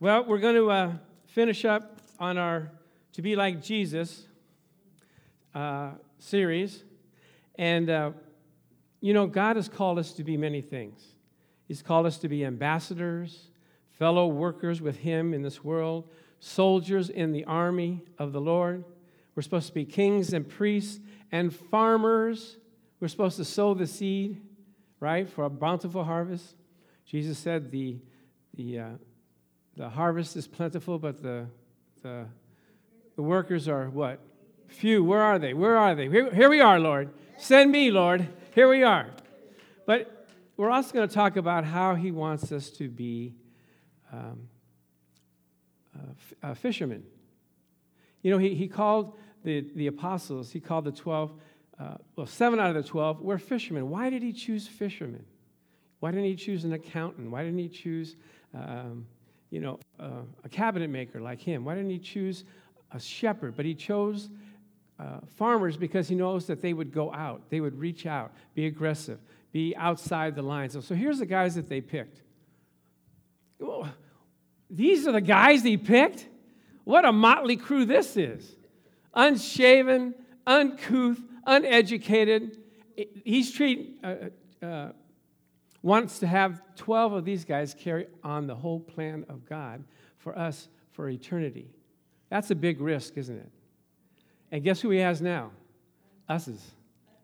Well, we're going to uh, finish up on our To Be Like Jesus uh, series. And, uh, you know, God has called us to be many things. He's called us to be ambassadors, fellow workers with Him in this world, soldiers in the army of the Lord. We're supposed to be kings and priests and farmers. We're supposed to sow the seed, right, for a bountiful harvest. Jesus said the, the, uh, the harvest is plentiful, but the, the, the workers are what? Few. Where are they? Where are they? Here, here we are, Lord. Send me, Lord. Here we are. But we're also going to talk about how he wants us to be um, uh, fishermen. You know, he, he called the, the apostles, he called the 12, uh, well, seven out of the 12 were fishermen. Why did he choose fishermen? Why didn't he choose an accountant? Why didn't he choose um, you know, uh, a cabinet maker like him? Why didn't he choose a shepherd? But he chose uh, farmers because he knows that they would go out, they would reach out, be aggressive, be outside the lines. So, here's the guys that they picked. Oh, these are the guys he picked? What a motley crew this is. Unshaven, uncouth, uneducated. He's treating, uh, uh, wants to have 12 of these guys carry on the whole plan of God for us for eternity. That's a big risk, isn't it? And guess who he has now? Us's.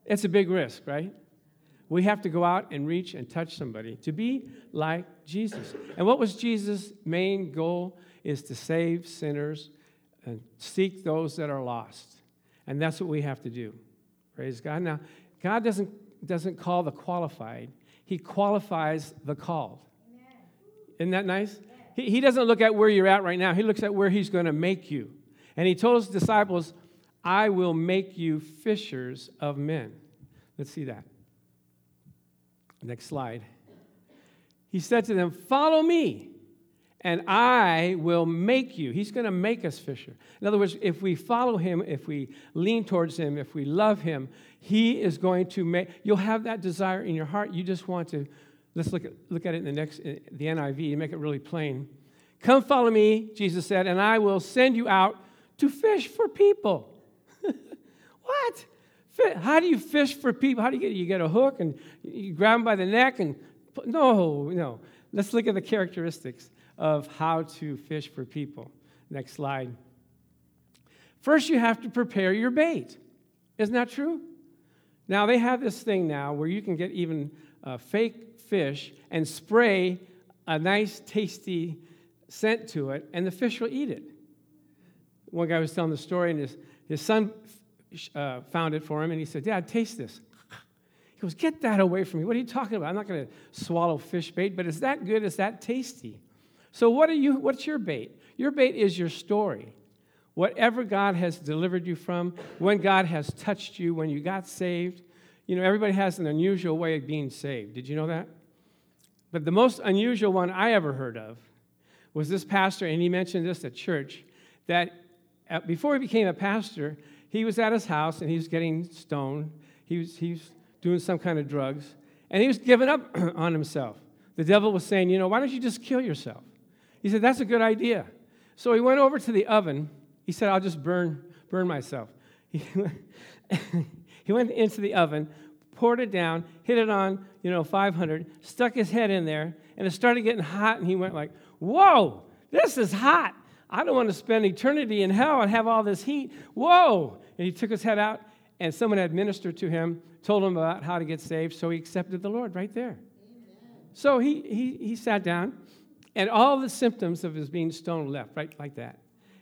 It's a big risk, right? We have to go out and reach and touch somebody to be like Jesus. And what was Jesus' main goal? Is to save sinners and seek those that are lost. And that's what we have to do. Praise God. Now, God doesn't, doesn't call the qualified, he qualifies the called. Isn't that nice? He, he doesn't look at where you're at right now, he looks at where he's going to make you. And he told his disciples, I will make you fishers of men. Let's see that. Next slide. He said to them, Follow me, and I will make you. He's going to make us fisher. In other words, if we follow him, if we lean towards him, if we love him, he is going to make, you'll have that desire in your heart. You just want to, let's look at, look at it in the next, the NIV, make it really plain. Come follow me, Jesus said, and I will send you out to fish for people. what? How do you fish for people? How do you get you get a hook and you grab them by the neck and no, no. Let's look at the characteristics of how to fish for people. Next slide. First, you have to prepare your bait. Isn't that true? Now, they have this thing now where you can get even a fake fish and spray a nice, tasty scent to it, and the fish will eat it. One guy was telling the story, and his, his son uh, found it for him, and he said, Dad, taste this. He goes, Get that away from me. What are you talking about? I'm not going to swallow fish bait, but it's that good, it's that tasty. So, what are you, what's your bait? Your bait is your story. Whatever God has delivered you from, when God has touched you, when you got saved. You know, everybody has an unusual way of being saved. Did you know that? But the most unusual one I ever heard of was this pastor, and he mentioned this at church, that uh, before he became a pastor, he was at his house and he was getting stoned. He was, he was doing some kind of drugs, and he was giving up on himself. The devil was saying, You know, why don't you just kill yourself? He said, That's a good idea. So he went over to the oven. He said, I'll just burn, burn myself. He went, he went into the oven, poured it down, hit it on, you know, 500, stuck his head in there, and it started getting hot, and he went like, Whoa, this is hot. I don't want to spend eternity in hell and have all this heat. Whoa! And he took his head out, and someone had ministered to him, told him about how to get saved, so he accepted the Lord right there. Amen. So he, he, he sat down, and all the symptoms of his being stoned left, right like that.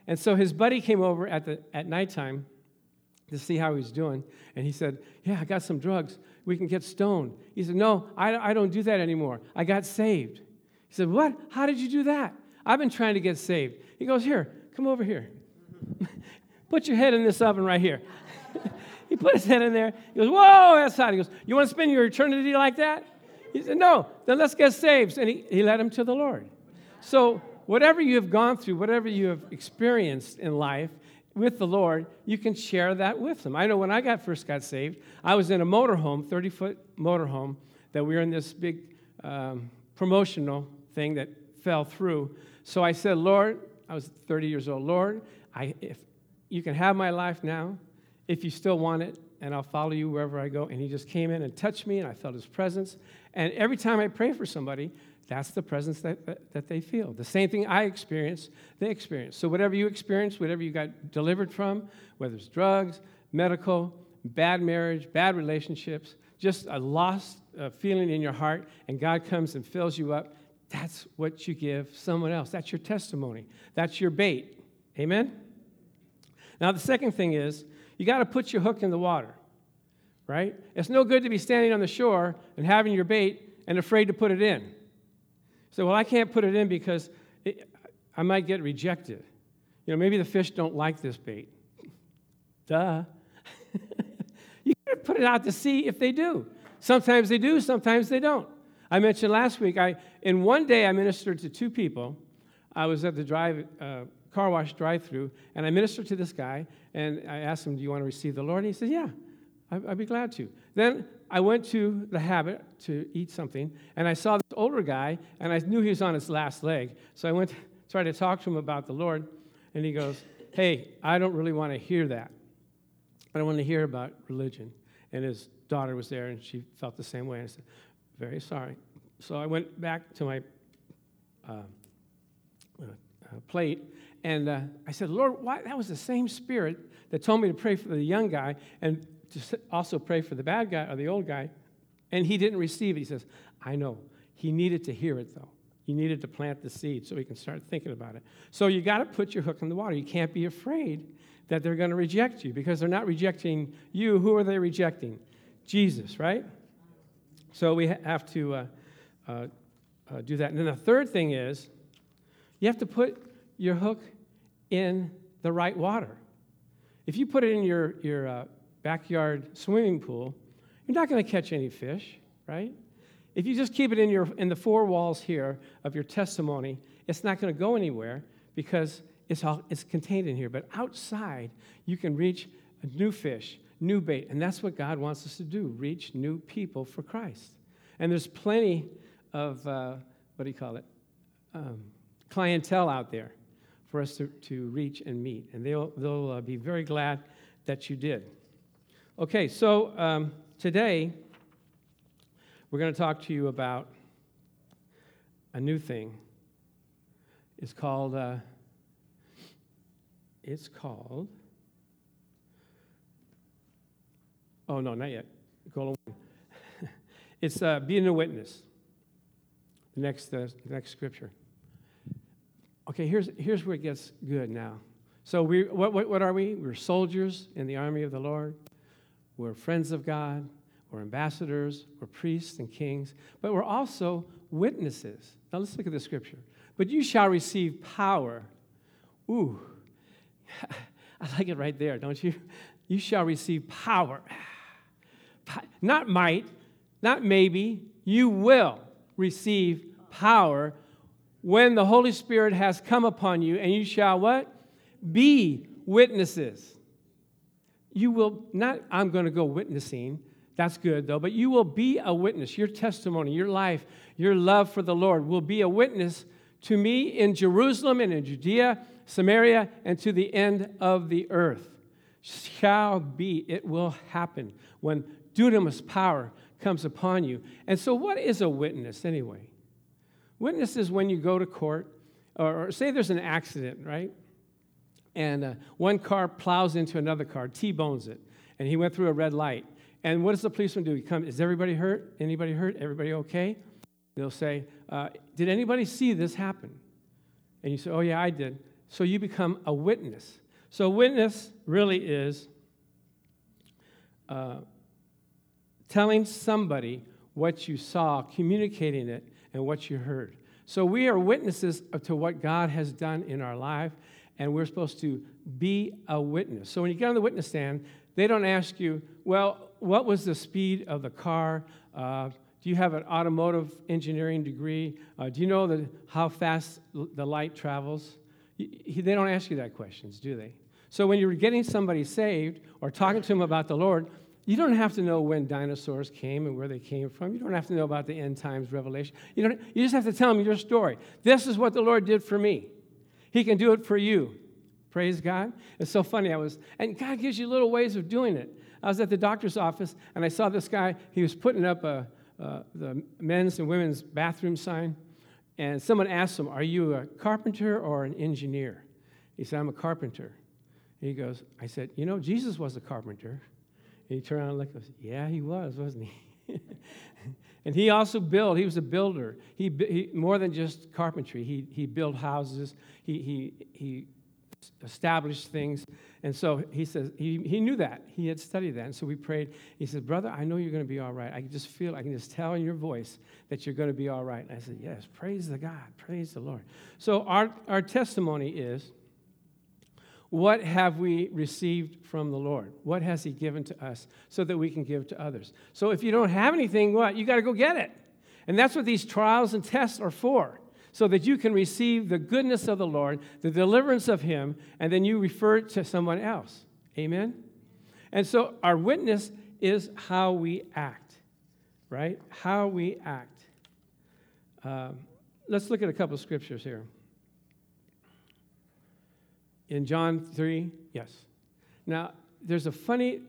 And so his buddy came over at, the, at nighttime to see how he was doing, and he said, Yeah, I got some drugs. We can get stoned. He said, No, I, I don't do that anymore. I got saved. He said, What? How did you do that? I've been trying to get saved. He goes, Here, come over here. Put your head in this oven right here. he put his head in there. He goes, Whoa, that's hot. He goes, You want to spend your eternity like that? He said, No, then let's get saved. And he, he led him to the Lord. So, whatever you have gone through, whatever you have experienced in life with the Lord, you can share that with them. I know when I got first got saved, I was in a motorhome, 30 foot motorhome, that we were in this big um, promotional thing that fell through. So I said, Lord, I was 30 years old, Lord, I, if you can have my life now, if you still want it, and I'll follow you wherever I go. And he just came in and touched me, and I felt his presence. And every time I pray for somebody, that's the presence that, that, that, they feel. The same thing I experience, they experience. So, whatever you experience, whatever you got delivered from, whether it's drugs, medical, bad marriage, bad relationships, just a lost uh, feeling in your heart, and God comes and fills you up, that's what you give someone else. That's your testimony. That's your bait. Amen? Now, the second thing is you got to put your hook in the water, right? It's no good to be standing on the shore and having your bait and afraid to put it in. So, well, I can't put it in because it, I might get rejected. You know, maybe the fish don't like this bait. Duh. you got to put it out to sea if they do. Sometimes they do, sometimes they don't. I mentioned last week, I, in one day, I ministered to two people. I was at the drive, uh, car wash drive through, and I ministered to this guy, and I asked him, Do you want to receive the Lord? And he said, Yeah, I'd be glad to. Then I went to the habit to eat something, and I saw this older guy, and I knew he was on his last leg. So I went to try to talk to him about the Lord, and he goes, Hey, I don't really want to hear that. I don't want to hear about religion. And his daughter was there, and she felt the same way. And I said, Very sorry. So I went back to my uh, uh, plate, and uh, I said, Lord, why? That was the same spirit that told me to pray for the young guy and to also pray for the bad guy or the old guy. And he didn't receive it. He says, I know. He needed to hear it, though. He needed to plant the seed so he can start thinking about it. So you got to put your hook in the water. You can't be afraid that they're going to reject you because they're not rejecting you. Who are they rejecting? Jesus, right? So we have to uh, uh, uh, do that. And then the third thing is you have to put your hook in the right water. If you put it in your, your uh, backyard swimming pool, you're not going to catch any fish, right? If you just keep it in, your, in the four walls here of your testimony, it's not going to go anywhere because it's, all, it's contained in here. But outside, you can reach a new fish, new bait. And that's what God wants us to do reach new people for Christ. And there's plenty of, uh, what do you call it? Um, clientele out there for us to, to reach and meet. And they'll, they'll uh, be very glad that you did. Okay, so um, today we're going to talk to you about a new thing. It's called, uh, it's called, oh no, not yet. Go it's uh, being a witness. The next, uh, the next scripture. Okay, here's, here's where it gets good now. So, we, what, what, what are we? We're soldiers in the army of the Lord. We're friends of God. We're ambassadors. We're priests and kings. But we're also witnesses. Now, let's look at the scripture. But you shall receive power. Ooh, I like it right there, don't you? You shall receive power. Not might, not maybe. You will receive power when the Holy Spirit has come upon you, and you shall what? Be witnesses. You will not, I'm going to go witnessing. That's good, though, but you will be a witness. Your testimony, your life, your love for the Lord will be a witness to me in Jerusalem and in Judea, Samaria, and to the end of the earth. Shall be, it will happen when dunamis power comes upon you. And so, what is a witness anyway? Witness is when you go to court, or, or say there's an accident, right? And uh, one car plows into another car, T-bones it, and he went through a red light. And what does the policeman do? He comes, is everybody hurt? Anybody hurt? Everybody okay? They'll say, uh, did anybody see this happen? And you say, oh yeah, I did. So you become a witness. So witness really is uh, telling somebody what you saw, communicating it, and what you heard. So we are witnesses to what God has done in our life, and we're supposed to be a witness. So when you get on the witness stand, they don't ask you, well, what was the speed of the car? Uh, do you have an automotive engineering degree? Uh, do you know the, how fast the light travels? They don't ask you that questions, do they? So when you're getting somebody saved or talking to them about the Lord, you don't have to know when dinosaurs came and where they came from. You don't have to know about the end times revelation. You, don't, you just have to tell them your story. This is what the Lord did for me. He can do it for you. Praise God. It's so funny. I was, and God gives you little ways of doing it. I was at the doctor's office and I saw this guy. He was putting up a, uh, the men's and women's bathroom sign. And someone asked him, Are you a carpenter or an engineer? He said, I'm a carpenter. He goes, I said, You know, Jesus was a carpenter. And he turned around and looked Yeah, he was, wasn't he? and he also built, he was a builder. He, he more than just carpentry, he, he built houses, he, he, he established things. And so he says, he, he knew that. He had studied that. And so we prayed. He said, Brother, I know you're going to be all right. I can just feel, I can just tell in your voice that you're going to be all right. And I said, Yes, praise the God, praise the Lord. So our, our testimony is what have we received from the Lord? What has He given to us so that we can give to others? So if you don't have anything, what? You got to go get it. And that's what these trials and tests are for so that you can receive the goodness of the Lord, the deliverance of Him, and then you refer to someone else. Amen? And so our witness is how we act, right? How we act. Um, let's look at a couple of scriptures here. In John 3, yes. Now, there's a funny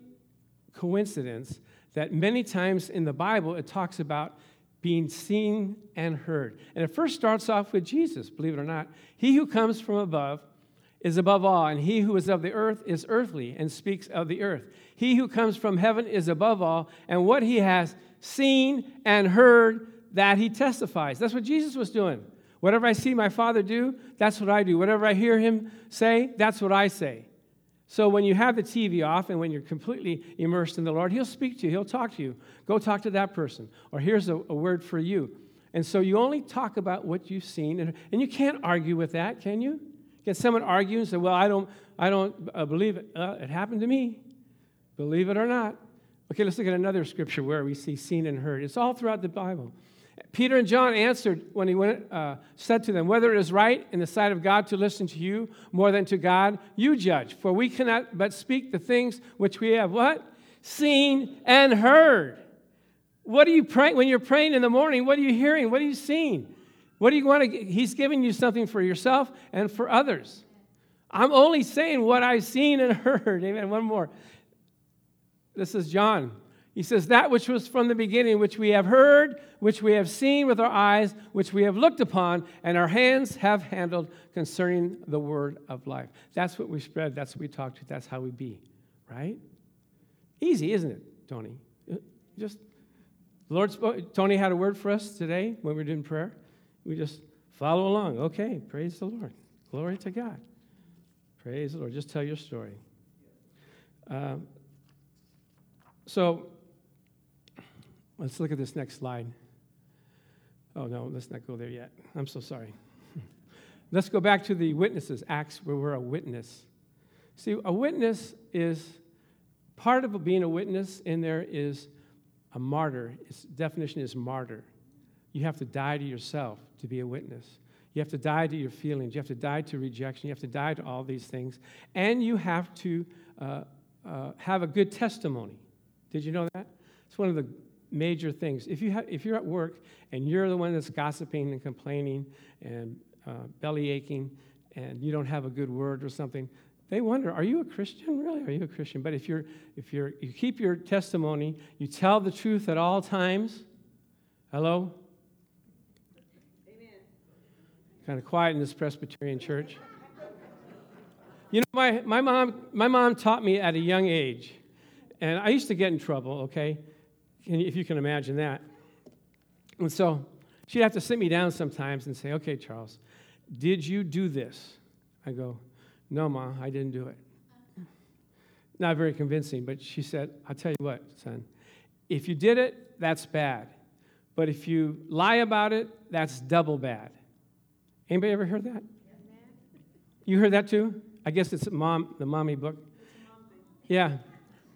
coincidence that many times in the Bible it talks about being seen and heard. And it first starts off with Jesus, believe it or not. He who comes from above is above all, and he who is of the earth is earthly and speaks of the earth. He who comes from heaven is above all, and what he has seen and heard, that he testifies. That's what Jesus was doing. Whatever I see my Father do, that's what I do. Whatever I hear him say, that's what I say. So when you have the TV off and when you're completely immersed in the Lord, He'll speak to you. He'll talk to you. Go talk to that person. Or here's a, a word for you. And so you only talk about what you've seen. And, and you can't argue with that, can you? Can someone argue and say, well, I don't, I don't uh, believe it. Uh, it happened to me. Believe it or not. Okay, let's look at another scripture where we see seen and heard. It's all throughout the Bible. Peter and John answered when he went, uh, said to them, Whether it is right in the sight of God to listen to you more than to God, you judge. For we cannot but speak the things which we have what? Seen and heard. What are you praying? When you're praying in the morning, what are you hearing? What are you seeing? What do you want to? He's giving you something for yourself and for others. I'm only saying what I've seen and heard. Amen. One more. This is John he says, That which was from the beginning, which we have heard, which we have seen with our eyes, which we have looked upon, and our hands have handled concerning the word of life. That's what we spread. That's what we talk to. That's how we be, right? Easy, isn't it, Tony? Uh, just, the Lord spoke. Tony had a word for us today when we were doing prayer. We just follow along. Okay, praise the Lord. Glory to God. Praise the Lord. Just tell your story. Um, so, Let's look at this next slide. Oh, no, let's not go there yet. I'm so sorry. let's go back to the witnesses, Acts, where we're a witness. See, a witness is part of being a witness in there is a martyr. Its definition is martyr. You have to die to yourself to be a witness. You have to die to your feelings. You have to die to rejection. You have to die to all these things. And you have to uh, uh, have a good testimony. Did you know that? It's one of the major things. If, you have, if you're at work and you're the one that's gossiping and complaining and uh, belly aching and you don't have a good word or something, they wonder, are you a Christian? Really? Are you a Christian? But if, you're, if you're, you keep your testimony, you tell the truth at all times, hello? Amen. Kind of quiet in this Presbyterian church. You know, my, my, mom, my mom taught me at a young age, and I used to get in trouble, okay? If you can imagine that. And so she'd have to sit me down sometimes and say, Okay, Charles, did you do this? I go, No, Ma, I didn't do it. Not very convincing, but she said, I'll tell you what, son, if you did it, that's bad. But if you lie about it, that's double bad. Anybody ever heard that? You heard that too? I guess it's mom, the mommy book. Yeah.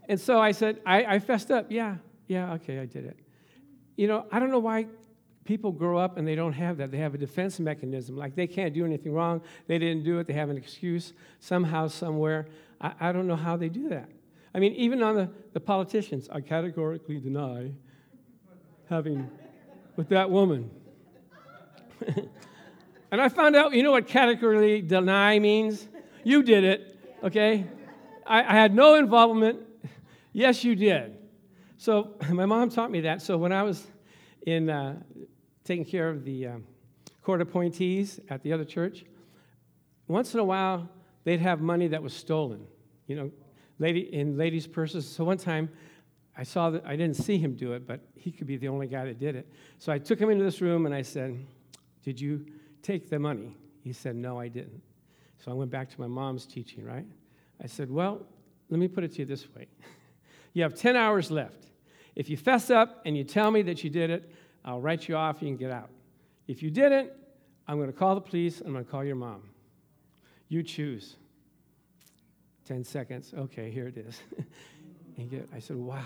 And so I said, I, I fessed up, yeah, yeah, okay, I did it. You know, I don't know why people grow up and they don't have that. They have a defense mechanism. Like they can't do anything wrong. They didn't do it. They have an excuse somehow, somewhere. I, I don't know how they do that. I mean, even on the, the politicians, I categorically deny having with that woman. and I found out, you know what categorically deny means? You did it, okay? I, I had no involvement. Yes, you did. So my mom taught me that. So when I was in uh, taking care of the um, court appointees at the other church, once in a while they'd have money that was stolen, you know, lady in ladies' purses. So one time I saw that I didn't see him do it, but he could be the only guy that did it. So I took him into this room and I said, "Did you take the money?" He said, "No, I didn't." So I went back to my mom's teaching, right? I said, "Well, let me put it to you this way. you have 10 hours left. If you fess up and you tell me that you did it, I'll write you off, you can get out. If you didn't, I'm going to call the police, I'm going to call your mom. You choose. 10 seconds. Okay, here it is. and I said, wow.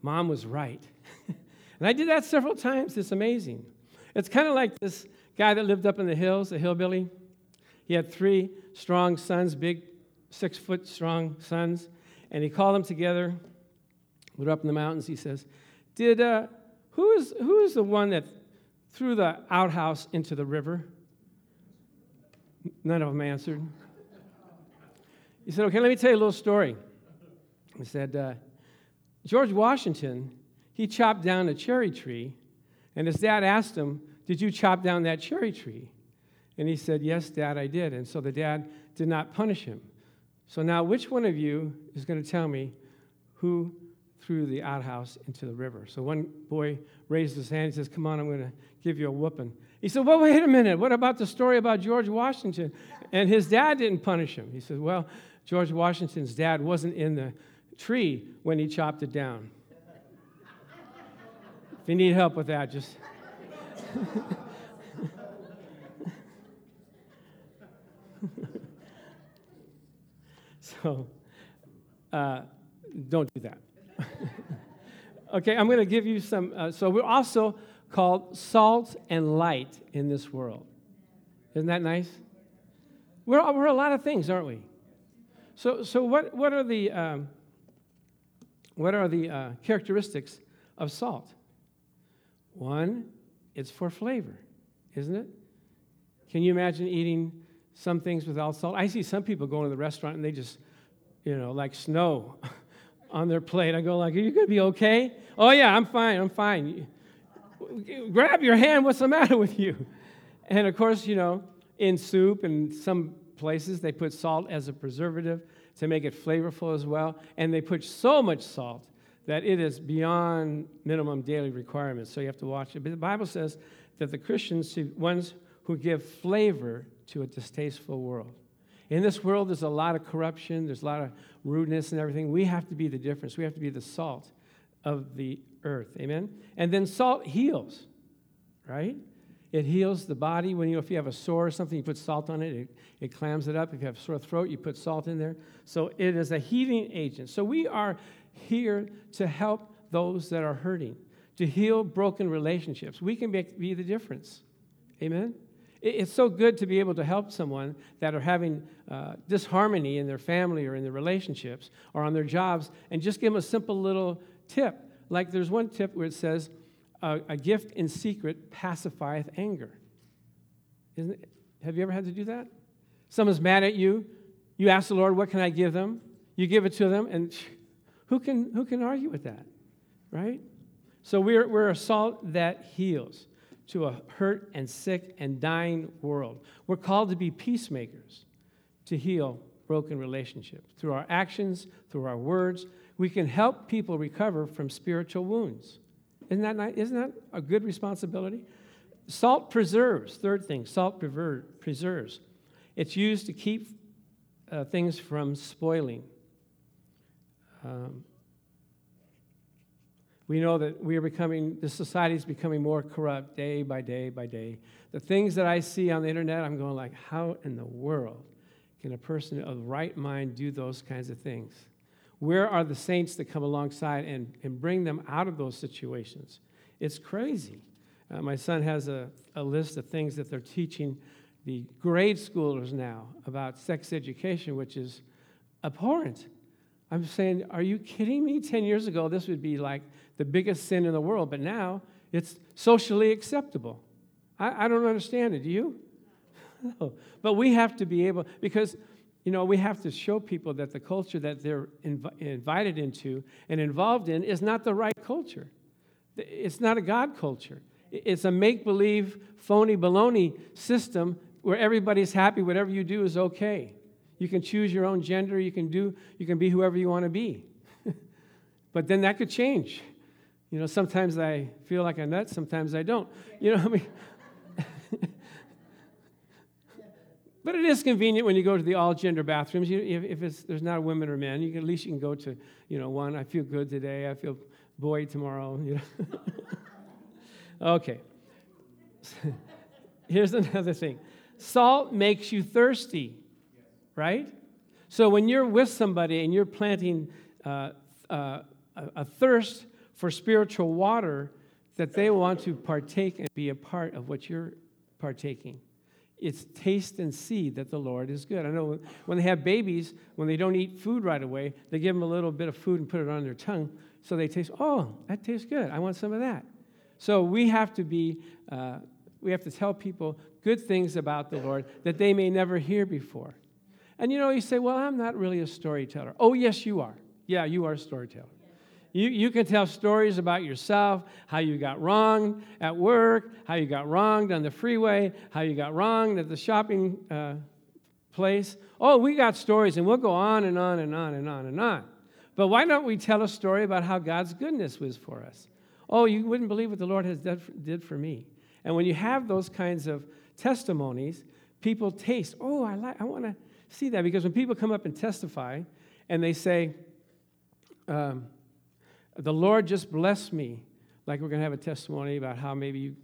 Mom was right. and I did that several times. It's amazing. It's kind of like this guy that lived up in the hills, a hillbilly. He had three strong sons, big, six foot strong sons, and he called them together. We're up in the mountains. He says, Did, uh, who, is, who is the one that threw the outhouse into the river? None of them answered. He said, Okay, let me tell you a little story. He said, uh, George Washington, he chopped down a cherry tree, and his dad asked him, Did you chop down that cherry tree? And he said, Yes, Dad, I did. And so the dad did not punish him. So now, which one of you is going to tell me who threw the outhouse into the river? So one boy raised his hand and says, Come on, I'm going to give you a whooping. He said, Well, wait a minute. What about the story about George Washington? And his dad didn't punish him. He said, Well, George Washington's dad wasn't in the tree when he chopped it down. if you need help with that, just. so, uh, don't do that. okay, I'm going to give you some. Uh, so, we're also called salt and light in this world. Isn't that nice? We're, we're a lot of things, aren't we? So, so what, what are the, um, what are the uh, characteristics of salt? One, it's for flavor, isn't it? Can you imagine eating some things without salt? I see some people going to the restaurant and they just, you know, like snow on their plate. I go like, "Are you going to be okay?" "Oh yeah, I'm fine. I'm fine." Grab your hand. What's the matter with you? And of course, you know, in soup and some places they put salt as a preservative to make it flavorful as well. And they put so much salt that it is beyond minimum daily requirements. So you have to watch it. But the Bible says that the Christians, ones who give flavor to a distasteful world. In this world, there's a lot of corruption, there's a lot of rudeness and everything. We have to be the difference. We have to be the salt of the earth. Amen? And then salt heals, right? It heals the body. When you if you have a sore or something, you put salt on it, it, it clams it up. If you have a sore throat, you put salt in there. So it is a healing agent. So we are here to help those that are hurting, to heal broken relationships. We can make, be the difference. Amen? It's so good to be able to help someone that are having uh, disharmony in their family or in their relationships or on their jobs and just give them a simple little tip. Like there's one tip where it says, a, a gift in secret pacifieth anger. Isn't it, have you ever had to do that? Someone's mad at you. You ask the Lord, what can I give them? You give it to them, and who can, who can argue with that, right? So we're, we're a salt that heals to a hurt and sick and dying world. We're called to be peacemakers to heal broken relationships. Through our actions, through our words, we can help people recover from spiritual wounds. Isn't that, nice? Isn't that a good responsibility? Salt preserves. Third thing, salt preserves. It's used to keep uh, things from spoiling. Um, we know that we are becoming, the society is becoming more corrupt day by day by day. The things that I see on the internet, I'm going like, how in the world can a person of right mind do those kinds of things? Where are the saints that come alongside and, and bring them out of those situations? It's crazy. Uh, my son has a, a list of things that they're teaching the grade schoolers now about sex education, which is abhorrent. I'm saying, are you kidding me? 10 years ago, this would be like the biggest sin in the world, but now it's socially acceptable. I, I don't understand it. Do you? No. But we have to be able, because, you know, we have to show people that the culture that they're inv- invited into and involved in is not the right culture. It's not a God culture. It's a make believe, phony baloney system where everybody's happy, whatever you do is okay. You can choose your own gender, you can do, you can be whoever you want to be. but then that could change. You know, sometimes I feel like a nut, sometimes I don't. You know, what I mean, but it is convenient when you go to the all gender bathrooms. You, if, if there's not women or men, you can, at least you can go to, you know, one. I feel good today. I feel boy tomorrow. You know. okay. Here's another thing. Salt makes you thirsty, right? So when you're with somebody and you're planting uh, uh, a, thirst for spiritual water, that they want to partake and be a part of what you're partaking. It's taste and see that the Lord is good. I know when they have babies, when they don't eat food right away, they give them a little bit of food and put it on their tongue so they taste, oh, that tastes good. I want some of that. So we have to be, uh, we have to tell people good things about the Lord that they may never hear before. And you know, you say, well, I'm not really a storyteller. Oh, yes, you are. Yeah, you are a storyteller. You, you can tell stories about yourself, how you got wronged at work, how you got wronged on the freeway, how you got wronged at the shopping uh, place. Oh, we got stories, and we'll go on and on and on and on and on. But why don't we tell a story about how God's goodness was for us? Oh, you wouldn't believe what the Lord has did for me. And when you have those kinds of testimonies, people taste, oh, I, like, I want to see that. Because when people come up and testify and they say, um, the Lord just blessed me, like we're going to have a testimony about how maybe you,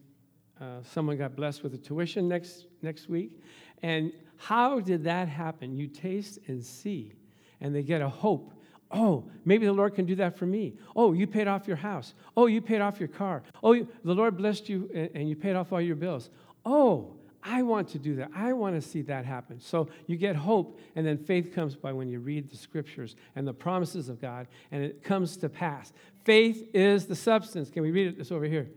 uh, someone got blessed with a tuition next, next week. And how did that happen? You taste and see, and they get a hope Oh, maybe the Lord can do that for me. Oh, you paid off your house. Oh, you paid off your car. Oh, you, the Lord blessed you and, and you paid off all your bills. Oh, I want to do that. I want to see that happen. So you get hope, and then faith comes by when you read the scriptures and the promises of God, and it comes to pass. Faith is the substance. Can we read it? This over here.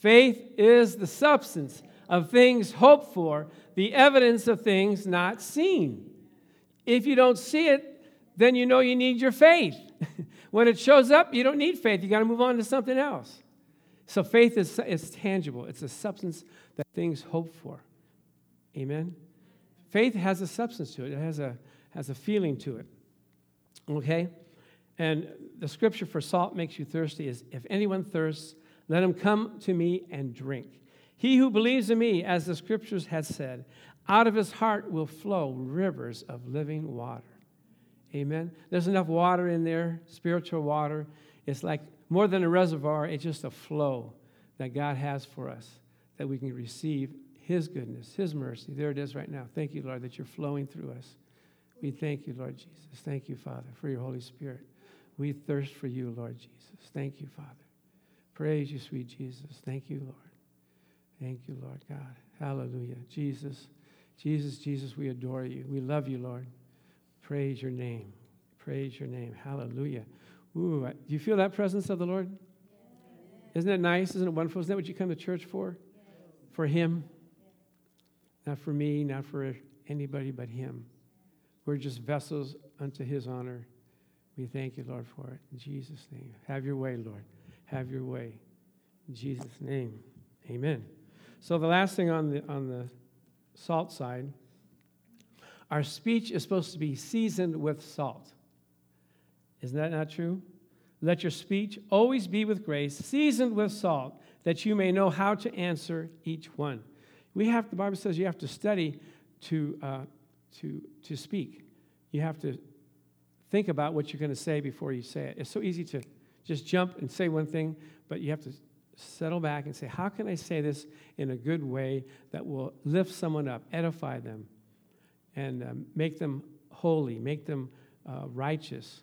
Faith is the substance of things hoped for, the evidence of things not seen. If you don't see it, then you know you need your faith. when it shows up, you don't need faith. You got to move on to something else. So faith is, is tangible, it's a substance that things hope for. Amen? Faith has a substance to it, it has a, has a feeling to it. Okay? And the scripture for salt makes you thirsty is if anyone thirsts, let him come to me and drink. He who believes in me, as the scriptures had said, out of his heart will flow rivers of living water. Amen. There's enough water in there, spiritual water. It's like more than a reservoir, it's just a flow that God has for us that we can receive His goodness, His mercy. There it is right now. Thank you, Lord, that you're flowing through us. We thank you, Lord Jesus. Thank you, Father, for your Holy Spirit. We thirst for you, Lord Jesus. Thank you, Father. Praise you, sweet Jesus. Thank you, Lord. Thank you, Lord God. Hallelujah. Jesus, Jesus, Jesus, we adore you. We love you, Lord. Praise your name. Praise your name. Hallelujah. Ooh, do you feel that presence of the Lord? Isn't that nice? Isn't it wonderful? Isn't that what you come to church for? For Him. Not for me, not for anybody but Him. We're just vessels unto His honor. We thank you, Lord, for it. In Jesus' name. Have your way, Lord. Have your way. In Jesus' name. Amen. So the last thing on the on the salt side our speech is supposed to be seasoned with salt. Isn't that not true? Let your speech always be with grace, seasoned with salt, that you may know how to answer each one. We have, the Bible says you have to study to, uh, to, to speak. You have to think about what you're going to say before you say it. It's so easy to just jump and say one thing, but you have to settle back and say, How can I say this in a good way that will lift someone up, edify them, and um, make them holy, make them uh, righteous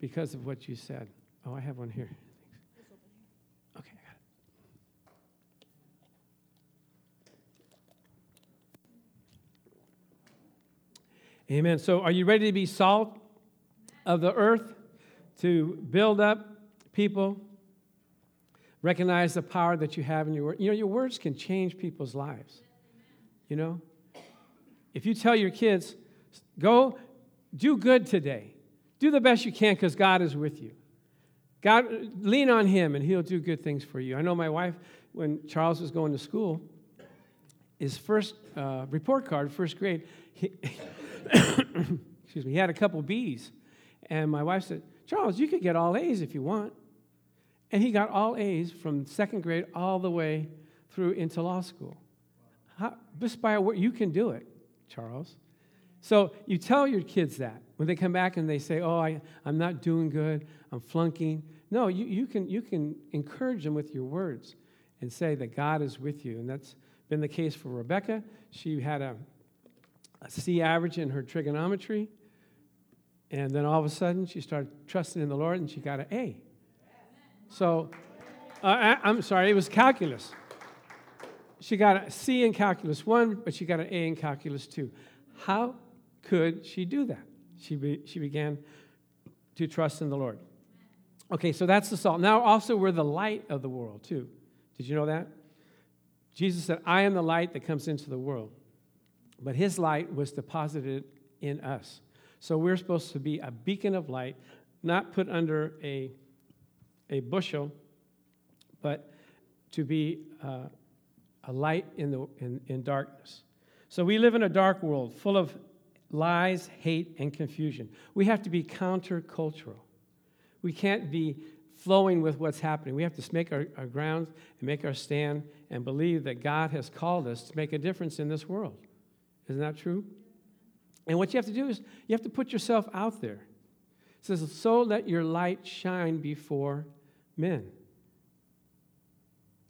because of what you said. Oh, I have one here. Okay, I got it. Amen. So, are you ready to be salt of the earth? to build up people, recognize the power that you have in your words. You know, your words can change people's lives. You know? If you tell your kids, go do good today, do the best you can because God is with you. God, lean on Him and He'll do good things for you. I know my wife, when Charles was going to school, his first uh, report card, first grade, he, excuse me, he had a couple B's. And my wife said, Charles, you could get all A's if you want. And he got all A's from second grade all the way through into law school. How, just by you can do it, Charles. So you tell your kids that when they come back and they say, Oh, I, I'm not doing good, I'm flunking. No, you, you, can, you can encourage them with your words and say that God is with you. And that's been the case for Rebecca. She had a, a C average in her trigonometry. And then all of a sudden, she started trusting in the Lord and she got an A. So, uh, I, am sorry, it was calculus. She got a C in calculus one, but she got an A in calculus two. How could she do that? She, be, she began to trust in the Lord. Okay, so that's the salt. Now, also, we're the light of the world, too. Did you know that? Jesus said, I am the light that comes into the world. But his light was deposited in us. So we're supposed to be a beacon of light, not put under a, a bushel, but to be uh, a light in, the, in, in darkness. So we live in a dark world full of lies, hate, and confusion. We have to be countercultural. We can't be flowing with what's happening. We have to make our, our ground and make our stand and believe that God has called us to make a difference in this world. Isn't that true? And what you have to do is you have to put yourself out there. It says, So let your light shine before men.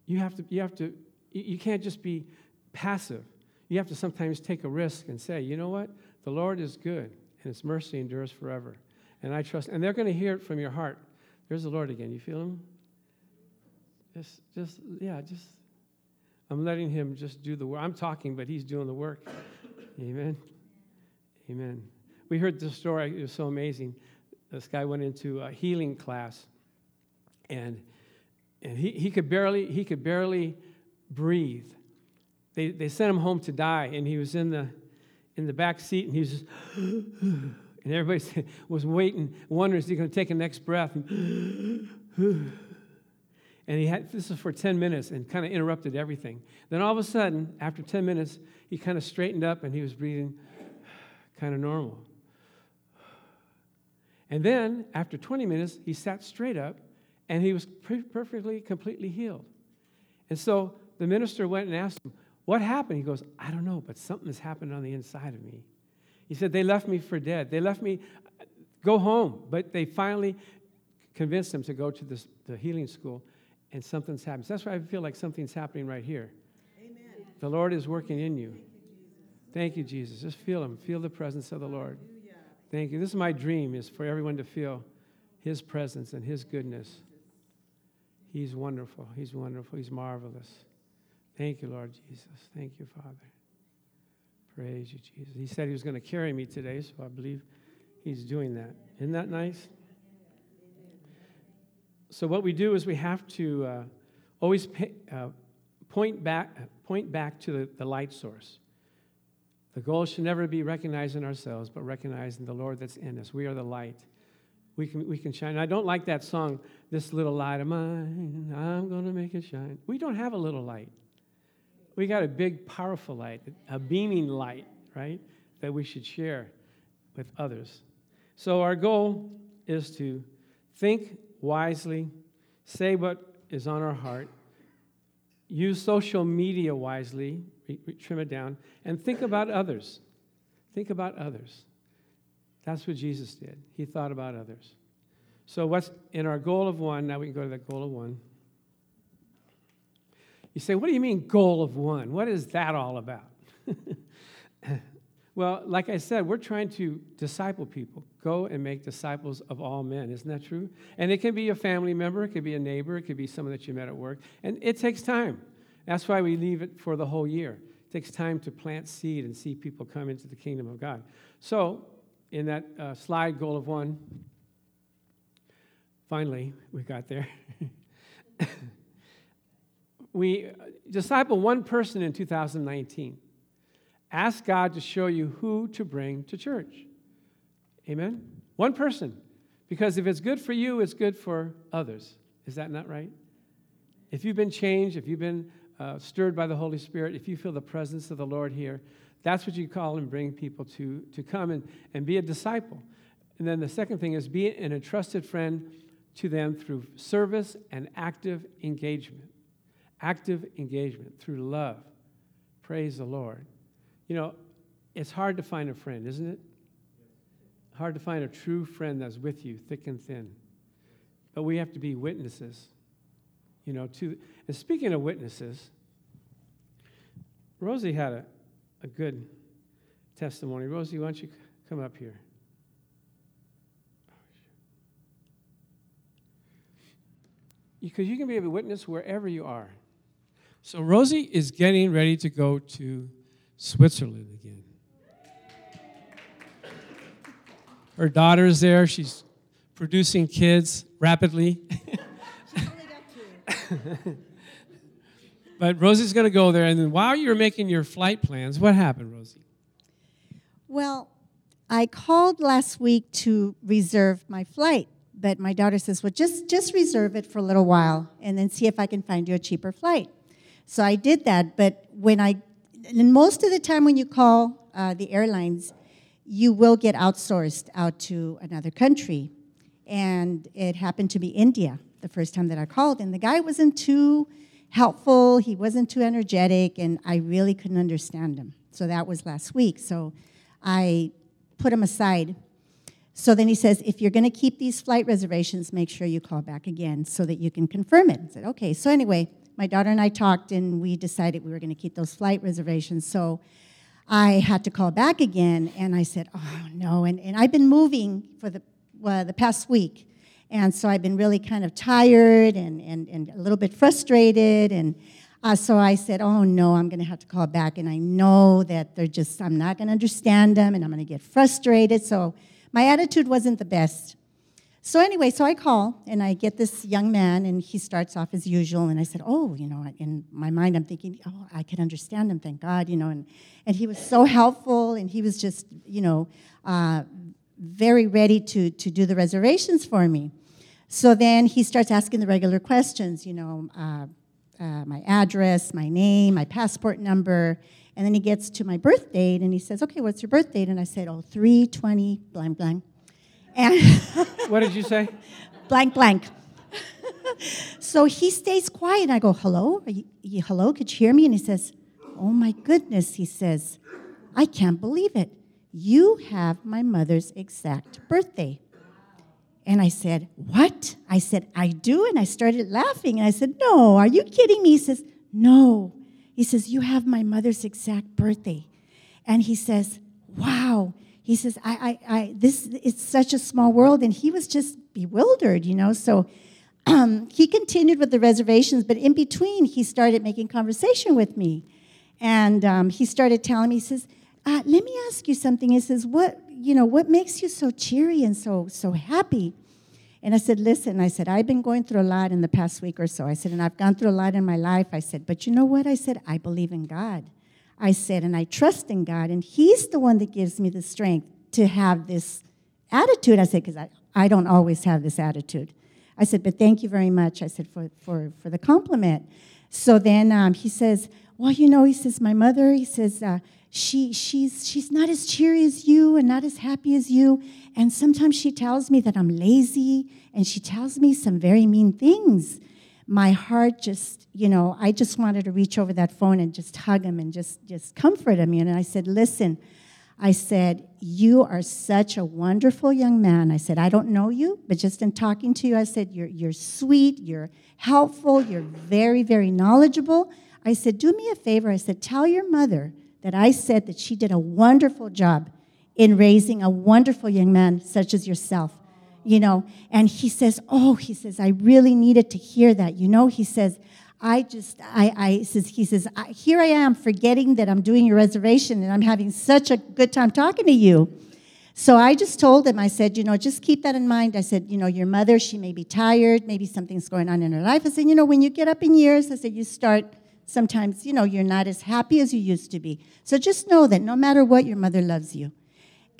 You have to, you have to, you can't just be passive. You have to sometimes take a risk and say, you know what? The Lord is good, and his mercy endures forever. And I trust, and they're going to hear it from your heart. There's the Lord again. You feel him? Just, just, yeah, just, I'm letting him just do the work. I'm talking, but he's doing the work. Amen. Amen. We heard this story, it was so amazing. This guy went into a healing class, and, and he, he, could barely, he could barely breathe. They, they sent him home to die, and he was in the, in the back seat, and he was just, And everybody was waiting, wondering, is he going to take a next breath? And, he had, this was for 10 minutes and kind of interrupted everything. Then all of a sudden, after 10 minutes, he kind of straightened up and he was breathing kind of normal. And then, after 20 minutes, he sat straight up and he was perfectly, completely healed. And so the minister went and asked him, What happened? He goes, I don't know, but something has happened on the inside of me. He said, They left me for dead. They left me, uh, go home. But they finally convinced him to go to this, the healing school, and something's happening. So that's why I feel like something's happening right here. Amen. The Lord is working in you. Thank you, Jesus. Just feel Him. Feel the presence of the Lord. Thank you. This is my dream: is for everyone to feel His presence and His goodness. He's wonderful. He's wonderful. He's marvelous. Thank you, Lord Jesus. Thank you, Father. Praise you, Jesus. He said he was going to carry me today, so I believe he's doing that. Isn't that nice? So what we do is we have to uh, always pay, uh, point back, point back to the, the light source. The goal should never be recognizing ourselves, but recognizing the Lord that's in us. We are the light. We can, we can shine. I don't like that song, This Little Light of Mine, I'm going to make it shine. We don't have a little light. We got a big, powerful light, a beaming light, right, that we should share with others. So our goal is to think wisely, say what is on our heart, use social media wisely, trim it down, and think about others. Think about others. That's what Jesus did. He thought about others. So, what's in our goal of one? Now we can go to that goal of one. You say, what do you mean, goal of one? What is that all about? well, like I said, we're trying to disciple people. Go and make disciples of all men. Isn't that true? And it can be a family member, it could be a neighbor, it could be someone that you met at work. And it takes time. That's why we leave it for the whole year. It takes time to plant seed and see people come into the kingdom of God. So, in that uh, slide, goal of one, finally, we got there. we disciple one person in 2019. Ask God to show you who to bring to church. Amen? One person. Because if it's good for you, it's good for others. Is that not right? If you've been changed, if you've been uh, stirred by the Holy Spirit, if you feel the presence of the Lord here, that's what you call and bring people to, to come and, and be a disciple. And then the second thing is be an entrusted friend to them through service and active engagement. Active engagement through love. Praise the Lord. You know, it's hard to find a friend, isn't it? Hard to find a true friend that's with you, thick and thin. But we have to be witnesses. You know, to and speaking of witnesses, Rosie had a, a good testimony. Rosie, why don't you come up here? Because you can be a witness wherever you are. So Rosie is getting ready to go to Switzerland again. Her daughter's there. She's producing kids rapidly. but Rosie's going to go there. And then while you're making your flight plans, what happened, Rosie? Well, I called last week to reserve my flight, but my daughter says, "Well, just just reserve it for a little while and then see if I can find you a cheaper flight." So I did that, but when I and most of the time when you call uh, the airlines, you will get outsourced out to another country. And it happened to be India the first time that I called, and the guy wasn't too helpful, he wasn't too energetic, and I really couldn't understand him. So that was last week. So I put him aside. So then he says, if you're going to keep these flight reservations, make sure you call back again so that you can confirm it. I said, okay. So anyway, my daughter and I talked, and we decided we were going to keep those flight reservations. So I had to call back again, and I said, "Oh no!" And, and I've been moving for the well, the past week, and so I've been really kind of tired and and, and a little bit frustrated, and uh, so I said, "Oh no, I'm going to have to call back." And I know that they're just I'm not going to understand them, and I'm going to get frustrated. So my attitude wasn't the best. So anyway, so I call and I get this young man, and he starts off as usual. And I said, "Oh, you know," in my mind, I'm thinking, "Oh, I can understand him, thank God," you know. And and he was so helpful, and he was just, you know, uh, very ready to to do the reservations for me. So then he starts asking the regular questions, you know, uh, uh, my address, my name, my passport number, and then he gets to my birth date, and he says, "Okay, what's your birth date?" And I said, "Oh, 320 blank blank." And what did you say? blank, blank. so he stays quiet. I go, hello? You, you, hello? Could you hear me? And he says, oh my goodness. He says, I can't believe it. You have my mother's exact birthday. And I said, What? I said, I do. And I started laughing. And I said, No, are you kidding me? He says, No. He says, You have my mother's exact birthday. And he says, Wow he says, I, I, I, this it's such a small world. And he was just bewildered, you know. So um, he continued with the reservations, but in between, he started making conversation with me. And um, he started telling me, he says, uh, let me ask you something. He says, what, you know, what makes you so cheery and so, so happy? And I said, listen, I said, I've been going through a lot in the past week or so. I said, and I've gone through a lot in my life. I said, but you know what? I said, I believe in God. I said, and I trust in God, and He's the one that gives me the strength to have this attitude. I said, because I, I don't always have this attitude. I said, but thank you very much. I said, for, for, for the compliment. So then um, he says, well, you know, he says, my mother, he says, uh, she, she's, she's not as cheery as you and not as happy as you. And sometimes she tells me that I'm lazy and she tells me some very mean things my heart just, you know, I just wanted to reach over that phone and just hug him and just, just comfort him. You And I said, listen, I said, you are such a wonderful young man. I said, I don't know you, but just in talking to you, I said, you're, you're sweet, you're helpful, you're very, very knowledgeable. I said, do me a favor. I said, tell your mother that I said that she did a wonderful job in raising a wonderful young man such as yourself you know and he says oh he says i really needed to hear that you know he says i just i i says he says here i am forgetting that i'm doing your reservation and i'm having such a good time talking to you So I just told him, I said, you know, just keep that in mind. I said, you know, your mother, she may be tired, maybe something's going on in her life. I said, you know, when you get up in years, I said, you start sometimes, you know, you're not as happy as you used to be. So just know that no matter what, your mother loves you.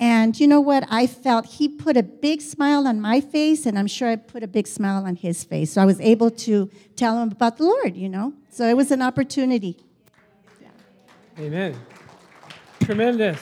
And you know what? I felt he put a big smile on my face, and I'm sure I put a big smile on his face. So I was able to tell him about the Lord, you know? So it was an opportunity. Amen. Tremendous.